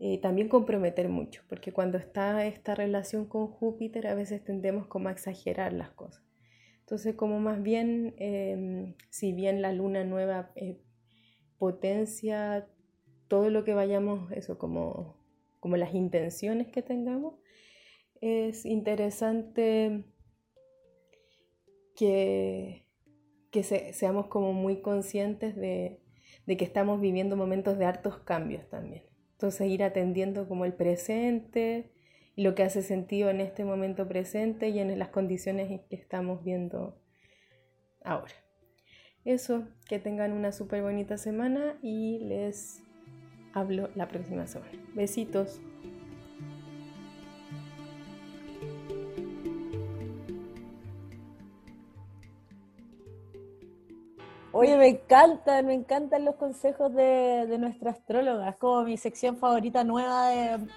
eh, también comprometer mucho, porque cuando está esta relación con Júpiter a veces tendemos como a exagerar las cosas. Entonces, como más bien, em, si bien la luna nueva eh, potencia todo lo que vayamos, eso como, como las intenciones que tengamos, es interesante que, que seamos como muy conscientes de, de que estamos viviendo momentos de hartos cambios también. Entonces ir atendiendo como el presente, lo que hace sentido en este momento presente y en las condiciones que estamos viendo ahora. Eso, que tengan una súper bonita semana y les hablo la próxima semana. Besitos. Oye, me encantan, me encantan los consejos de, de nuestra astróloga. Es como mi sección favorita nueva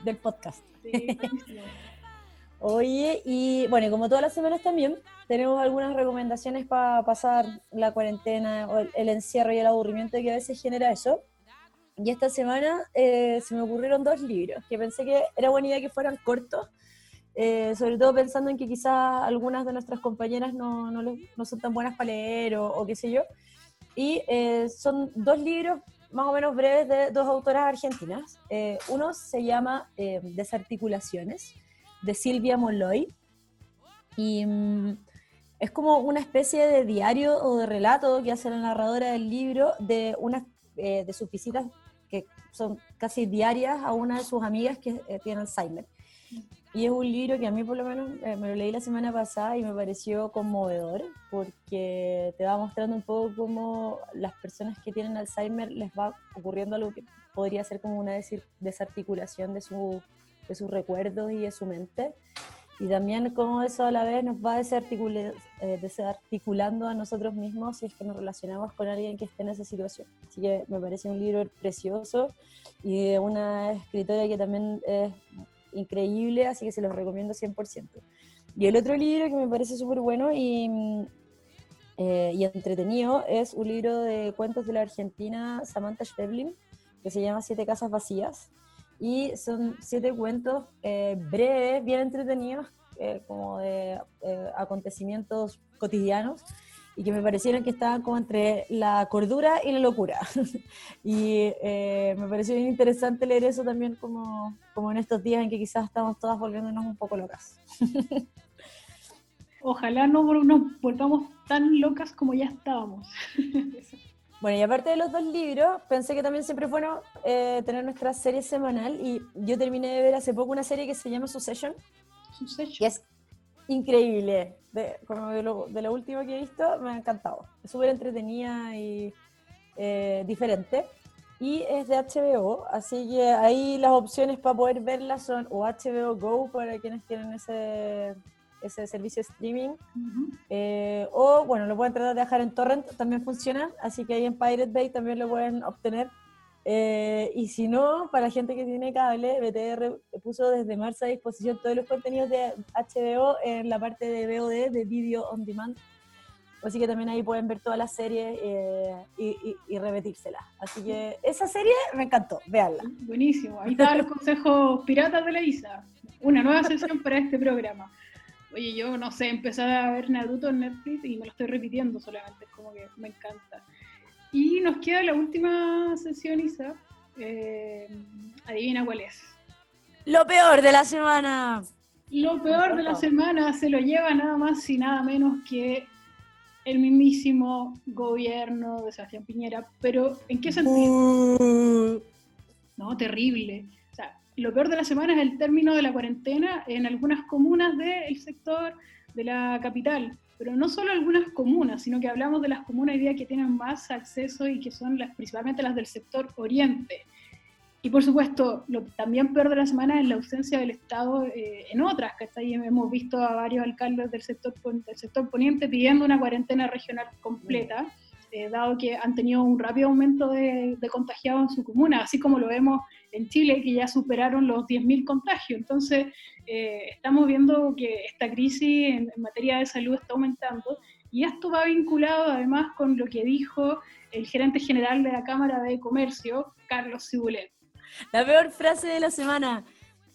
del podcast. Oye, y bueno, como todas las semanas también, tenemos algunas recomendaciones para pasar la cuarentena o el, encierro y el aburrimiento que a veces genera eso. Y esta semana eh, se me ocurrieron dos libros que pensé que era buena idea que fueran cortos, eh, sobre todo pensando en que quizás algunas de nuestras compañeras no, no, no son tan buenas para leer o, o qué sé yo. Y eh, son dos libros más o menos breves de dos autoras argentinas. Eh, uno se llama eh, Desarticulaciones, de Silvia Molloy. Y mm, es como una especie de diario o de relato que hace la narradora del libro de, una, de sus visitas que son casi diarias a una de sus amigas que tiene Alzheimer. Y es un libro que a mí por lo menos eh, me lo leí la semana pasada y me pareció conmovedor porque te va mostrando un poco cómo las personas que tienen Alzheimer les va ocurriendo algo que podría ser como una desarticulación de, su, de sus recuerdos y de su mente. Y también cómo eso a la vez nos va eh, desarticulando a nosotros mismos si es que nos relacionamos con alguien que esté en esa situación. Así que me parece un libro precioso y de una escritora que también es increíble, así que se los recomiendo 100%. Y el otro libro que me parece súper bueno y, eh, y entretenido es un libro de cuentos de la argentina Samantha Schweblin, que se llama Siete Casas Vacías. Y son siete cuentos eh, breves, bien entretenidos, eh, como de acontecimientos cotidianos y que me parecieron que estaban como entre la cordura y la locura. y eh, me pareció bien interesante leer eso también como, como en estos días en que quizás estamos todas volviéndonos un poco locas. Ojalá no nos volvamos tan locas como ya estábamos. Bueno, y aparte de los dos libros, pensé que también siempre es bueno eh, tener nuestra serie semanal y yo terminé de ver hace poco una serie que se llama Succession, Succession. que es increíble. De, como de lo, de lo, último que he visto, me ha encantado. Es súper entretenida y eh, diferente. Y es de HBO, así que ahí las opciones para poder verla son o HBO Go para quienes tienen ese, ese servicio de streaming, uh -huh. eh, o bueno, lo pueden tratar de dejar en torrent, también funciona, así que ahí en Pirate Bay también lo pueden obtener eh, y si no, para la gente que tiene cable, BTR puso desde marzo a disposición todos los contenidos de HBO en la parte de VOD, de Video On Demand. Así que también ahí pueden ver toda la serie eh, y, y, y repetírsela. Así que esa serie me encantó, véanla. Buenísimo. Ahí estaban los consejos piratas de la Isa. Una nueva sesión para este programa. Oye, yo no sé, empecé a ver Naruto en Netflix y me lo estoy repitiendo solamente, es como que me encanta. Y nos queda la última sesión, Isa. Eh, adivina cuál es. Lo peor de la semana. Lo peor de la semana se lo lleva nada más y nada menos que el mismísimo gobierno de Sebastián Piñera. Pero, ¿en qué sentido? No, terrible. O sea, lo peor de la semana es el término de la cuarentena en algunas comunas del sector de la capital. Pero no solo algunas comunas, sino que hablamos de las comunas hoy día que tienen más acceso y que son las, principalmente las del sector oriente. Y por supuesto, lo que también peor de la semana es la ausencia del Estado eh, en otras, que hasta ahí hemos visto a varios alcaldes del sector, del sector poniente pidiendo una cuarentena regional completa, eh, dado que han tenido un rápido aumento de, de contagiados en su comuna, así como lo vemos en Chile, que ya superaron los 10.000 contagios. Entonces, eh, estamos viendo que esta crisis en, en materia de salud está aumentando y esto va vinculado además con lo que dijo el gerente general de la Cámara de Comercio, Carlos Cibulet. La peor frase de la semana.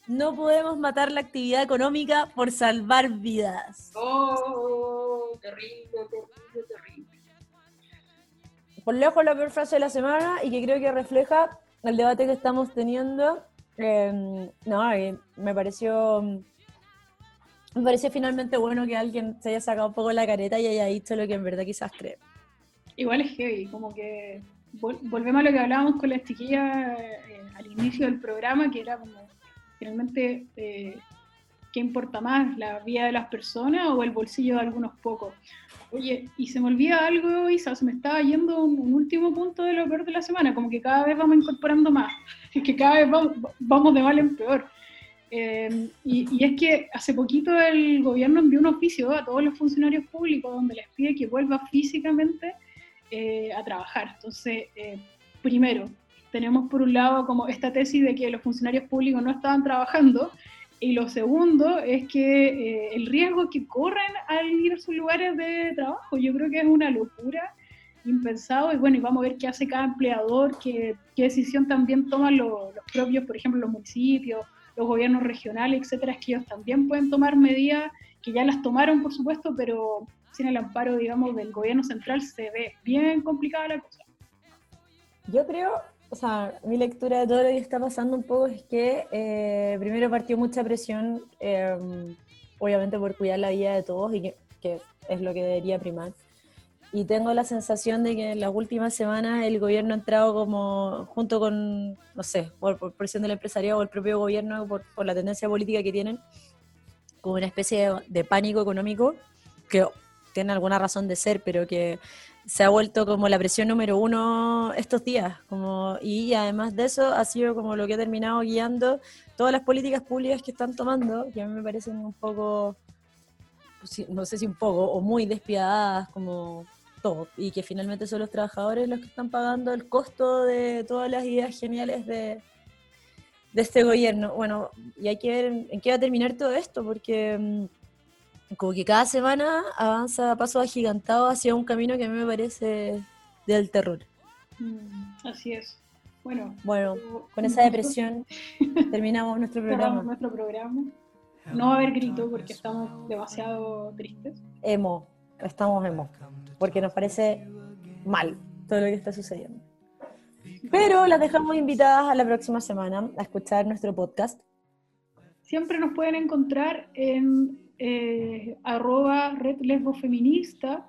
No podemos matar la actividad económica por salvar vidas. Oh, terrible, terrible, terrible. Por lejos la peor frase de la semana y que creo que refleja el debate que estamos teniendo. Eh, no, me pareció me pareció finalmente bueno que alguien se haya sacado un poco la careta y haya dicho lo que en verdad quizás cree. Igual es heavy, como que vol- volvemos a lo que hablábamos con las chiquillas eh, al inicio del programa, que era como finalmente eh, qué importa más, la vida de las personas o el bolsillo de algunos pocos. Oye, y se me olvida algo, Isa, se me estaba yendo un, último punto de lo peor de la semana, como que cada vez vamos incorporando más, es que cada vez vamos, de mal en peor. Y, y es que hace poquito el gobierno envió un oficio a todos los funcionarios públicos donde les pide que vuelvan físicamente eh, a trabajar. Entonces, eh, primero, tenemos por un lado como esta tesis de que los funcionarios públicos no estaban trabajando, y lo segundo es que eh, el riesgo que corren al ir a sus lugares de trabajo, yo creo que es una locura, impensado, y bueno, y vamos a ver qué hace cada empleador, qué, qué decisión también toman los, propios, por ejemplo, los municipios, los gobiernos regionales, etcétera, es que ellos también pueden tomar medidas que ya las tomaron, por supuesto, pero sin el amparo, digamos, del gobierno central se ve bien complicada la cosa. Yo creo, o sea, mi lectura de todo lo que está pasando un poco es que eh, primero partió mucha presión, eh, obviamente por cuidar la vida de todos y que, que es lo que debería primar. Y tengo la sensación de que en las últimas semanas el gobierno ha entrado como, junto con, no sé, por, por presión del empresariado o el propio gobierno, por, por la tendencia política que tienen, como una especie de, de pánico económico, que tiene alguna razón de ser, pero que se ha vuelto como la presión número uno estos días. Como, y además de eso ha sido como lo que ha terminado guiando todas las políticas públicas que están tomando, que a mí me parecen un poco, no sé si un poco, o muy despiadadas, como todo. Y que finalmente son los trabajadores los que están pagando el costo de todas las ideas geniales de, de este gobierno. Bueno, y hay que ver en, en qué va a terminar todo esto, porque mm, como que cada semana avanza a pasos agigantados hacia un camino que a mí me parece del terror. Mm, así es. Bueno, Bueno, con esa depresión terminamos nuestro cerramos programa. nuestro programa. No va a haber grito porque estamos demasiado tristes. Emo, estamos emo, porque nos parece mal todo lo que está sucediendo. Pero las dejamos invitadas a la próxima semana a escuchar nuestro podcast. Siempre nos pueden encontrar en eh, arroba red lesbo feminista.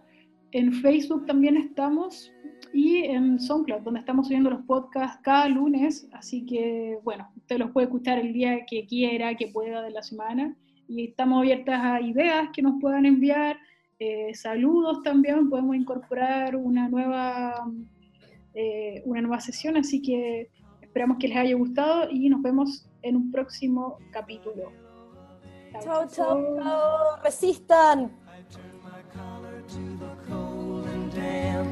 En Facebook también estamos y en SoundCloud, donde estamos subiendo los podcasts cada lunes. Así que, bueno, usted los puede escuchar el día que quiera, que pueda de la semana. Y estamos abiertas a ideas que nos puedan enviar. eh, saludos también, podemos incorporar una nueva, eh, una nueva sesión. Así que esperamos que les haya gustado y nos vemos en un próximo capítulo. Chao, chao, chao. Resistan. cold and damp.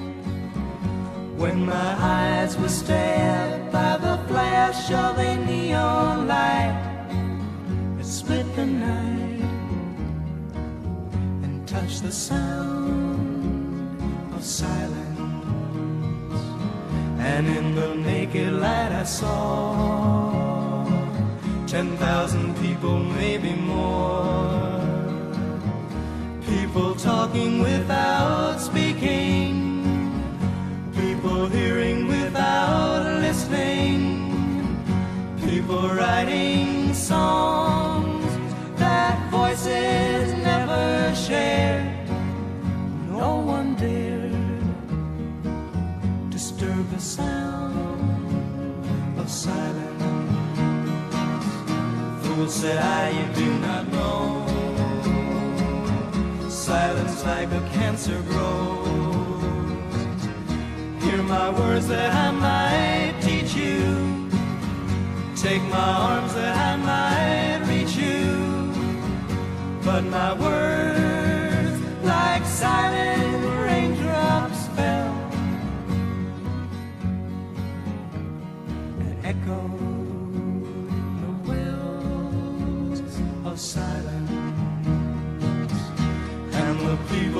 When my eyes were stabbed by the flash of a neon light, it split the night and touched the sound of silence. And in the naked light I saw ten thousand people, maybe more. People talking without speaking, people hearing without listening, people writing songs that voices never shared. No one dared disturb the sound of silence. Fool said I, do not know. Silence like a cancer grows. Hear my words that I might teach you. Take my arms that I might reach you. But my words, like silent